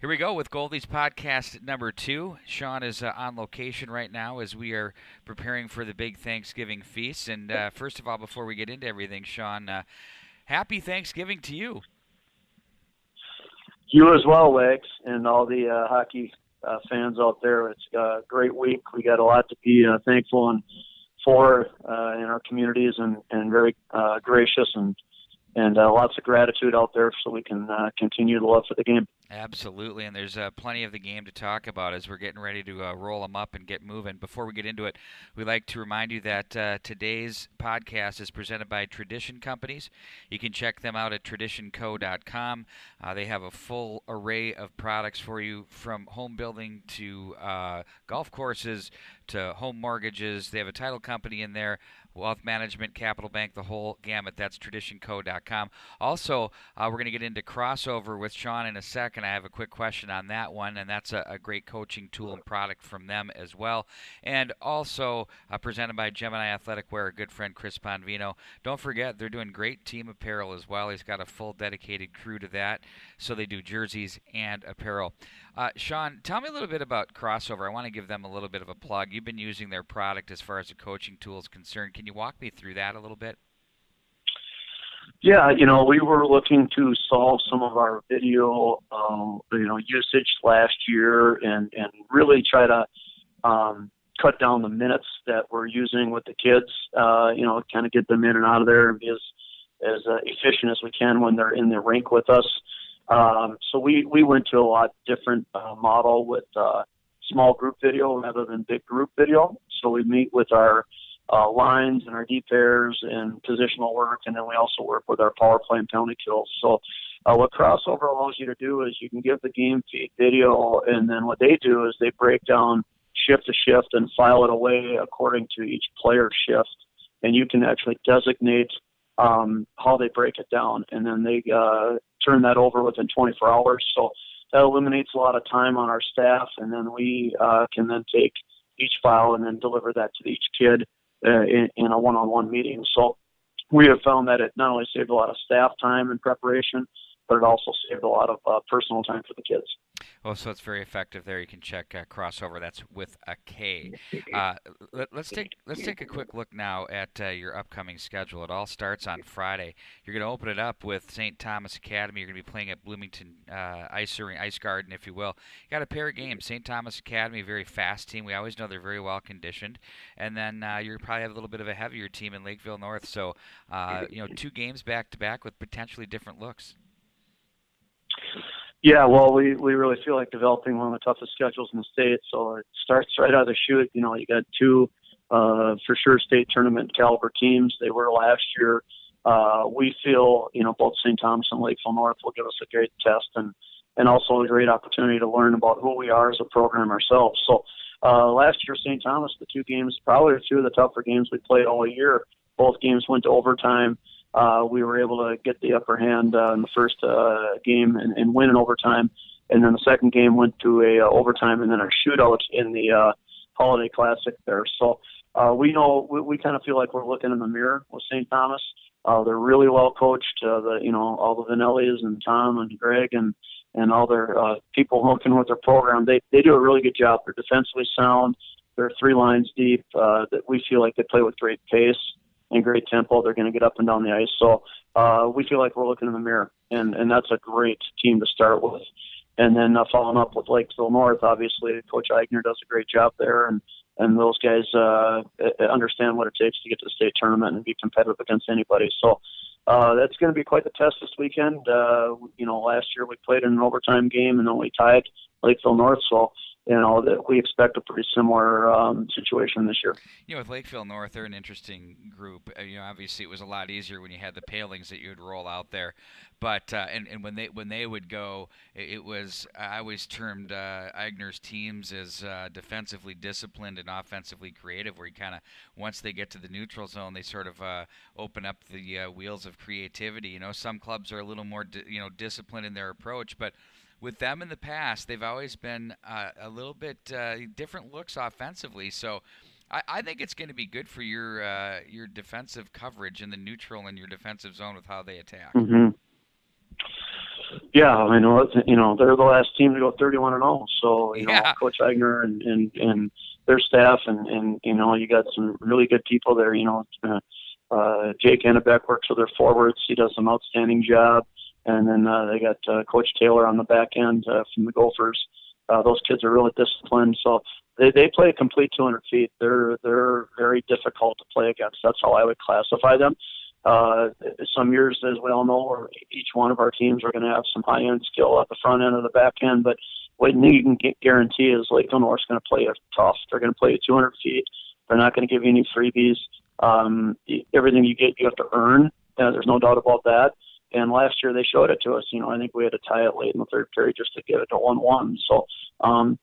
Here we go with Goldie's podcast number two. Sean is uh, on location right now as we are preparing for the big Thanksgiving feast. And uh, first of all, before we get into everything, Sean, uh, happy Thanksgiving to you. You as well, Legs, and all the uh, hockey uh, fans out there. It's a great week. We got a lot to be uh, thankful and for in our communities, and, and very gracious and and lots of gratitude out there, so we can continue the love for the game. Absolutely, and there's uh, plenty of the game to talk about as we're getting ready to uh, roll them up and get moving. Before we get into it, we'd like to remind you that uh, today's podcast is presented by Tradition Companies. You can check them out at traditionco.com. Uh, they have a full array of products for you from home building to uh, golf courses to home mortgages. They have a title company in there wealth management, capital bank, the whole gamut. That's traditionco.com. Also, uh, we're going to get into Krossover with Sean in a second. I have a quick question on that one, and that's a, a great coaching tool and product from them as well. And also uh, presented by Gemini Athletic Wear, a good friend Chris Bonvino. Don't forget, they're doing great team apparel as well. He's got a full dedicated crew to that. So they do jerseys and apparel. Uh, Sean, tell me a little bit about Krossover. I want to give them a little bit of a plug. You've been using their product as far as the coaching tool is concerned. Can you walk me through that a little bit? Yeah, you know, we were looking to solve some of our video, um, you know, usage last year, and and really try to um, cut down the minutes that we're using with the kids. Uh, you know, kind of get them in and out of there and be as as uh, efficient as we can when they're in the rink with us. Um, so we we went to a lot different uh, model with uh, small group video rather than big group video. So we meet with our uh, lines and our deep pairs and positional work, and then we also work with our power play and penalty kills. So uh, what Krossover allows you to do is you can give the game feed video, and then what they do is they break down shift to shift and file it away according to each player's shift, and you can actually designate um, how they break it down, and then they uh, turn that over within 24 hours. So that eliminates a lot of time on our staff, and then we uh, can then take each file and then deliver that to each kid uh, in, in a one-on-one meeting. So we have found that it not only saved a lot of staff time and preparation, but it also saved a lot of uh, personal time for the kids. Well, so it's very effective there. You can check uh, Krossover. That's with a K. Uh, let, us take let's take a quick look now at uh, your upcoming schedule. It all starts on Friday. You're going to open it up with St. Thomas Academy. You're going to be playing at Bloomington uh, Ice Ice Garden, if you will. You got a pair of games. St. Thomas Academy, very fast team. We always know they're very well conditioned. And then uh, you probably have a little bit of a heavier team in Lakeville North. So you know, two games back to back with potentially different looks. Yeah, well, we we really feel like developing one of the toughest schedules in the state. So it starts right out of the chute. You know, you got two uh, for sure state tournament caliber teams. They were last year. Uh, we feel you know both St. Thomas and Lakeville North will give us a great test and and also a great opportunity to learn about who we are as a program ourselves. So uh, last year, St. Thomas, the two games probably two of the tougher games we played all year. Both games went to overtime uh, we were able to get the upper hand uh, in the first uh, game and, and win in overtime. And then the second game went to a uh, overtime and then a shootout in the uh, Holiday Classic there. So uh, we know we, we kind of feel like we're looking in the mirror with St. Thomas. Uh, they're really well coached. Uh, the you know all the Vannellis and Tom and Greg and and all their uh, people working with their program. They they do a really good job. They're defensively sound. They're three lines deep. Uh, that we feel like they play with great pace and great tempo. They're going to get up and down the ice. So uh, we feel like we're looking in the mirror, and and that's a great team to start with. And then uh, following up with Lakeville North, obviously Coach Eigner does a great job there, and and those guys uh, understand what it takes to get to the state tournament and be competitive against anybody. So. Uh, that's going to be quite the test this weekend. Uh, you know, last year we played in an overtime game and then we tied Lakeville North. So you know that we expect a pretty similar um, situation this year. You know, with Lakeville North, they're an interesting group. Uh, you know, obviously it was a lot easier when you had the Poehlings that you would roll out there, but uh, and and when they when they would go, it, was I always termed uh, Eigner's teams as uh, defensively disciplined and offensively creative, where you kind of once they get to the neutral zone, they sort of uh, open up the uh, wheels of creativity. You know, some clubs are a little more di- you know disciplined in their approach, but with them in the past, they've always been uh, a little bit uh, different looks offensively. So I, I think it's going to be good for your uh, your defensive coverage in the neutral and your defensive zone with how they attack. Mm-hmm. Yeah, I know. You know, they're the last team to go 31 and 0. So you Yeah. know, Coach Eigner and and and their staff, and and you know, you got some really good people there. You know, uh, uh, Jake Annebeck works with their forwards. He does an outstanding job. And then uh, they got uh, Coach Taylor on the back end uh, from the Gophers. Uh, those kids are really disciplined, so they they play a complete 200 feet. They're they're very difficult to play against. That's how I would classify them. Uh, some years, as we all know, each one of our teams are going to have some high end skill at the front end or the back end, but what you can guarantee is Lake Lakeville North's going to play it tough. They're going to play you 200 feet. They're not going to give you any freebies. Um, everything you get, you have to earn. Uh, there's no doubt about that. And last year they showed it to us. You know, I think we had to tie it late in the third period just to get it to one-one. So um,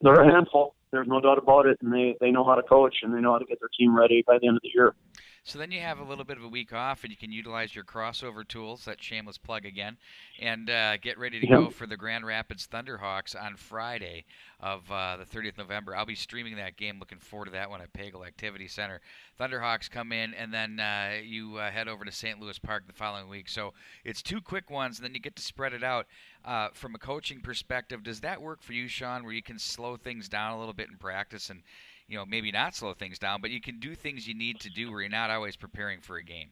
they're a handful. There's no doubt about it, and they they know how to coach and they know how to get their team ready by the end of the year. So then you have a little bit of a week off, and you can utilize your Krossover tools. That shameless plug again, and uh, get ready to Yep. go for the Grand Rapids Thunderhawks on Friday of uh, the 30th November. I'll be streaming that game. Looking forward to that one at Pagel Activity Center. Thunderhawks come in, and then uh, you uh, head over to St. Louis Park the following week. So it's two quick ones, and then you get to spread it out. Uh, from a coaching perspective, does that work for you, Sean, where you can slow things down a little bit in practice and you know, maybe not slow things down, but you can do things you need to do where you're not always preparing for a game.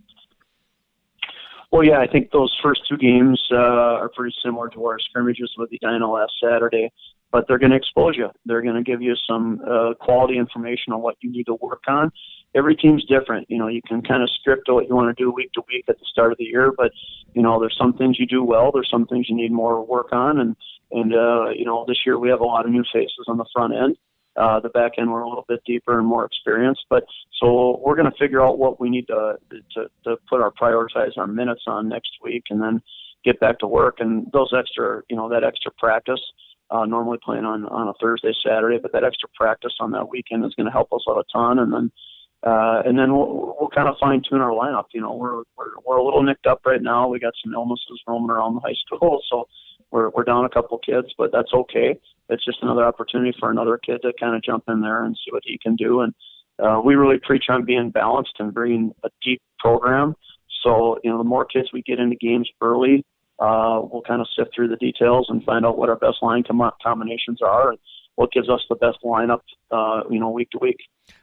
Well, yeah, I think those first two games uh, are pretty similar to our scrimmages with Edina last Saturday, but they're going to expose you. They're going to give you some uh, quality information on what you need to work on. Every team's different. You know, you can kind of script what you want to do week to week at the start of the year, but you know, there's some things you do well. There's some things you need more work on, and and uh, you know, this year we have a lot of new faces on the front end. Uh, the back end we're a little bit deeper and more experienced, but so we're going to figure out what we need to, to to put our prioritize our minutes on next week, and then get back to work. And those extra, you know, that extra practice, uh, normally playing on on a Thursday, Saturday, but that extra practice on that weekend is going to help us out a ton. And then uh, and then we'll, we'll kind of fine tune our lineup. You know, we're, we're we're a little nicked up right now. We got some illnesses roaming around the high school, so we're we're down a couple kids, but that's okay. It's just another opportunity for another kid to kind of jump in there and see what he can do. And uh, we really preach on being balanced and bringing a deep program. So you know, the more kids we get into games early, uh, we'll kind of sift through the details and find out what our best line com- combinations are and what gives us the best lineup, uh, you know, week to week.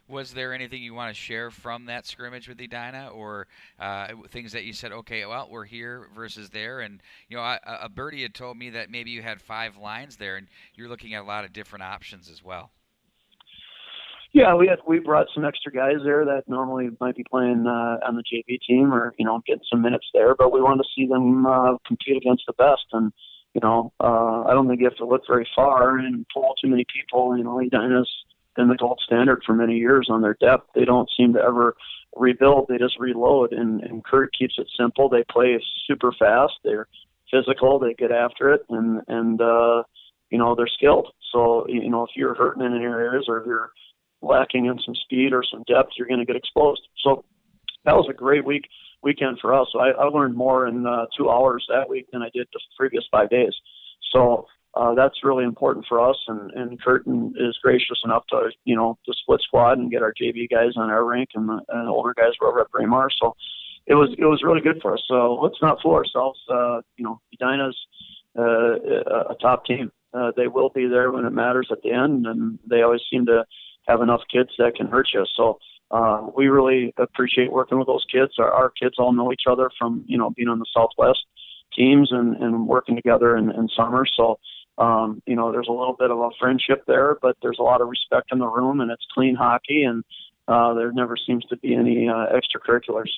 Was there anything you want to share from that scrimmage with Edina, or uh, things that you said, okay, well, we're here versus there, and you know, I, a birdie had told me that maybe you had five lines there, and you're looking at a lot of different options as well. Yeah, we had we brought some extra guys there that normally might be playing uh, on the JV team or you know getting some minutes there, but we wanted to see them uh, compete against the best. And you know, uh, I don't think you have to look very far and pull too many people. You know, Edina's been the gold standard for many years on their depth. They don't seem to ever rebuild; they just reload. And, and Curt keeps it simple. They play super fast. They're physical. They get after it, and and uh, you know they're skilled. So you know if you're hurting in any areas or if you're lacking in some speed or some depth, you're going to get exposed. So that was a great week weekend for us. So I, I learned more in uh, two hours that week than I did the previous five days. So uh, that's really important for us. And, and Curtin is gracious enough to you know to split squad and get our JV guys on our rink and the, and the older guys were over at Braemar. So it was it was really good for us. So let's not fool ourselves. Uh, you know, Edina's uh, a top team. Uh, they will be there when it matters at the end, and they always seem to have enough kids that can hurt you. So uh, we really appreciate working with those kids. Our, our kids all know each other from you know being on the Southwest teams and, and working together in, in summer. So um, you know there's a little bit of a friendship there, but there's a lot of respect in the room, and it's clean hockey, and uh, there never seems to be any uh, extracurriculars.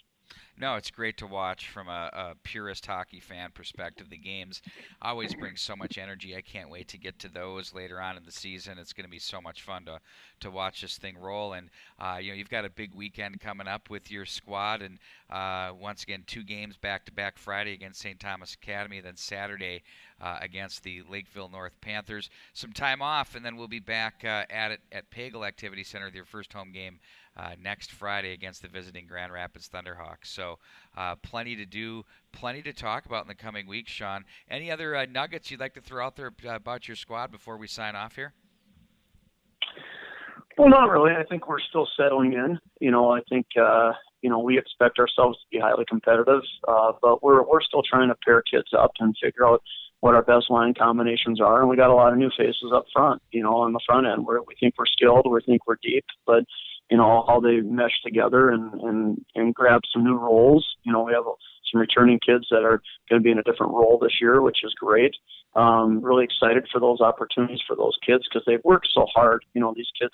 No, it's great to watch from a, a, purist hockey fan perspective. The games always bring so much energy. I can't wait to get to those later on in the season. It's going to be so much fun to to watch this thing roll. And uh, you know, you've got a big weekend coming up with your squad, and uh, once again, two games back to back. Friday against St. Thomas Academy, then Saturday uh, against the Lakeville North Panthers. Some time off, and then we'll be back uh, at it at Pagel Activity Center, their first home game uh, next Friday against the visiting Grand Rapids Thunderhawks. So, uh, plenty to do, plenty to talk about in the coming weeks, Sean. Any other nuggets you'd like to throw out there about your squad before we sign off here? Well, not really. I think we're still settling in. You know, I think uh, you know we expect ourselves to be highly competitive, uh, but we're we're still trying to pair kids up and figure out what our best line combinations are, and we got a lot of new faces up front. You know, on the front end, where we think we're skilled, we think we're deep, but you know how they mesh together and and and grab some new roles. You know, we have some returning kids that are going to be in a different role this year, which is great. Um, really excited for those opportunities for those kids because they've worked so hard. You know, these kids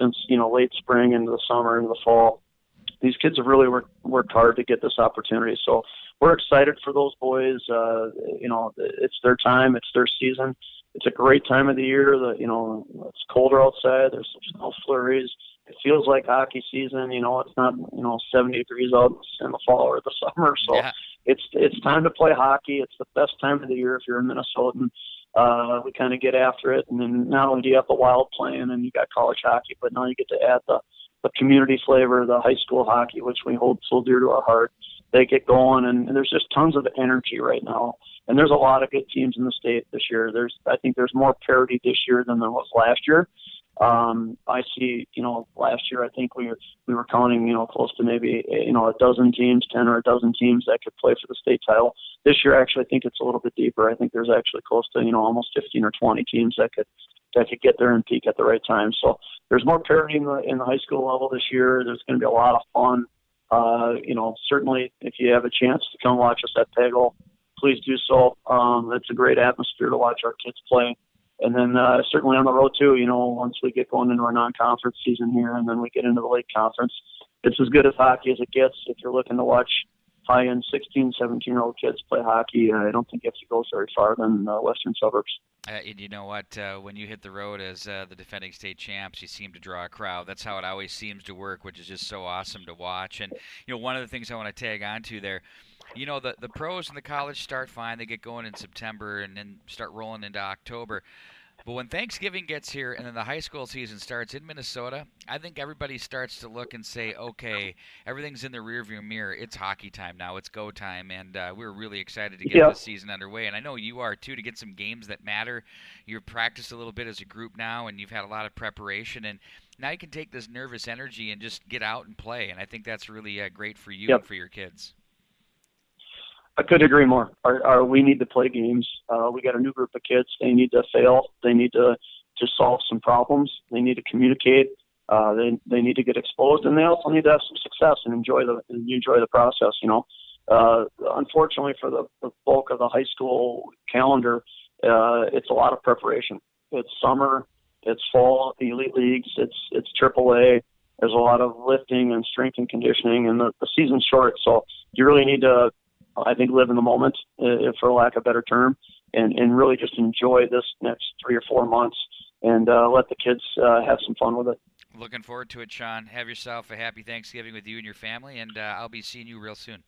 since you know late spring into the summer into the fall. These kids have really worked worked hard to get this opportunity. So we're excited for those boys. Uh, you know, it's their time, it's their season. It's a great time of the year. The you know it's colder outside. There's some snow flurries it feels like hockey season. You know, it's not you know 70 degrees out in the fall or the summer, so yeah. it's it's time to play hockey. It's the best time of the year if you're a Minnesotan. Uh, we kind of get after it, and then not only do you have the Wild playing and you got college hockey, but now you get to add the the community flavor, the high school hockey, which we hold so dear to our heart. They get going, and, and there's just tons of energy right now. And there's a lot of good teams in the state this year. There's, I think, there's more parity this year than there was last year. Um, I see, you know, last year I think we were we were counting, you know, close to maybe you know a dozen teams, ten or a dozen teams that could play for the state title. This year, actually, I think it's a little bit deeper. I think there's actually close to you know almost 15 or 20 teams that could that could get there and peak at the right time. So there's more parity in the in the high school level this year. There's going to be a lot of fun. Uh, you know, certainly if you have a chance to come watch us at Pagel, please do so. Um, it's a great atmosphere to watch our kids play and then uh, certainly on the road too. You know, once we get going into our non-conference season here, and then we get into the late conference, it's as good as hockey as it gets. If you're looking to watch high-end 16, 17-year-old kids play hockey, I don't think you have to go very far than uh, western suburbs. Uh, and you know what? Uh, when you hit the road as uh, the defending state champs, you seem to draw a crowd. That's how it always seems to work, which is just so awesome to watch. And you know, one of the things I want to tag on to there you know the the pros and the college start fine they get going in september and then start rolling into october but when Thanksgiving gets here and then the high school season starts in Minnesota, I think everybody starts to look and say, okay, everything's in the rearview mirror. It's hockey time now. It's go time. And uh, we're really excited to get yep. the season underway. And I know you are too, to get some games that matter. You've practiced a little bit as a group now, and you've had a lot of preparation. And now you can take this nervous energy and just get out and play. And I think that's really uh, great for you yep. and for your kids. I couldn't agree more. Our, our, we need to play games. Uh, we got a new group of kids. They need to fail. They need to to solve some problems. They need to communicate. Uh, they they need to get exposed, and they also need to have some success and enjoy the enjoy the process. You know, uh, unfortunately for the, the bulk of the high school calendar, uh, it's a lot of preparation. It's summer, it's fall, the elite leagues, it's it's AAA. There's a lot of lifting and strength and conditioning, and the, the season's short, so you really need to I think live in the moment, uh, for lack of a better term, and and really just enjoy this next three or four months and uh, let the kids uh, have some fun with it. Looking forward to it, Sean. Have yourself a happy Thanksgiving with you and your family, and uh, I'll be seeing you real soon.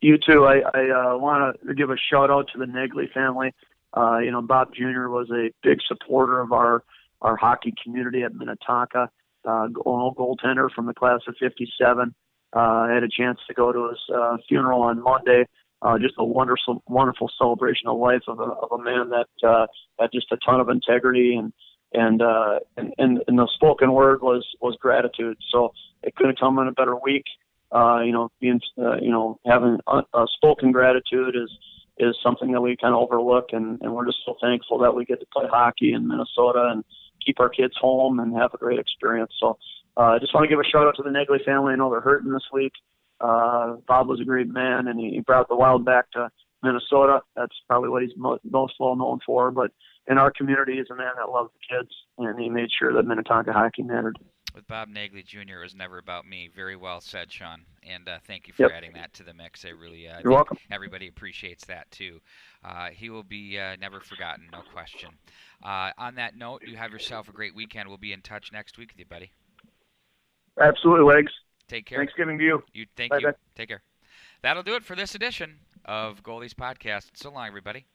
You too. I, I uh, want to give a shout out to the Naegele family. Uh, you know, Bob Jr. was a big supporter of our our hockey community at Minnetonka. Uh, goaltender from the class of '57. Uh, I had a chance to go to his uh, funeral on Monday. Uh, just a wonderful, wonderful celebration of life of a, of a man that uh, had just a ton of integrity and and, uh, and and and the spoken word was was gratitude. So it couldn't come in a better week. Uh, you know, being uh, you know having a, a spoken gratitude is is something that we kind of overlook, and, and we're just so thankful that we get to play hockey in Minnesota and keep our kids home and have a great experience. So uh, I just want to give a shout out to the Naegele family. I know they're hurting this week. Uh, Bob was a great man, and he brought the Wild back to Minnesota. That's probably what he's mo- most well known for. But in our community, he's a man that loved the kids, and he made sure that Minnetonka hockey mattered. With Bob Naegele Jr., it was never about me. Very well said, Sean. And uh, thank you for yep. adding that to the mix. I really, uh, You're welcome. Everybody appreciates that too. Uh, he will be uh, never forgotten, no question. Uh, on that note, you have yourself a great weekend. We'll be in touch next week with you, buddy. Absolutely, legs. Take care. Thanksgiving to you. You thank Bye you. Take care. That'll do it for this edition of Goalies Podcast. So long, everybody.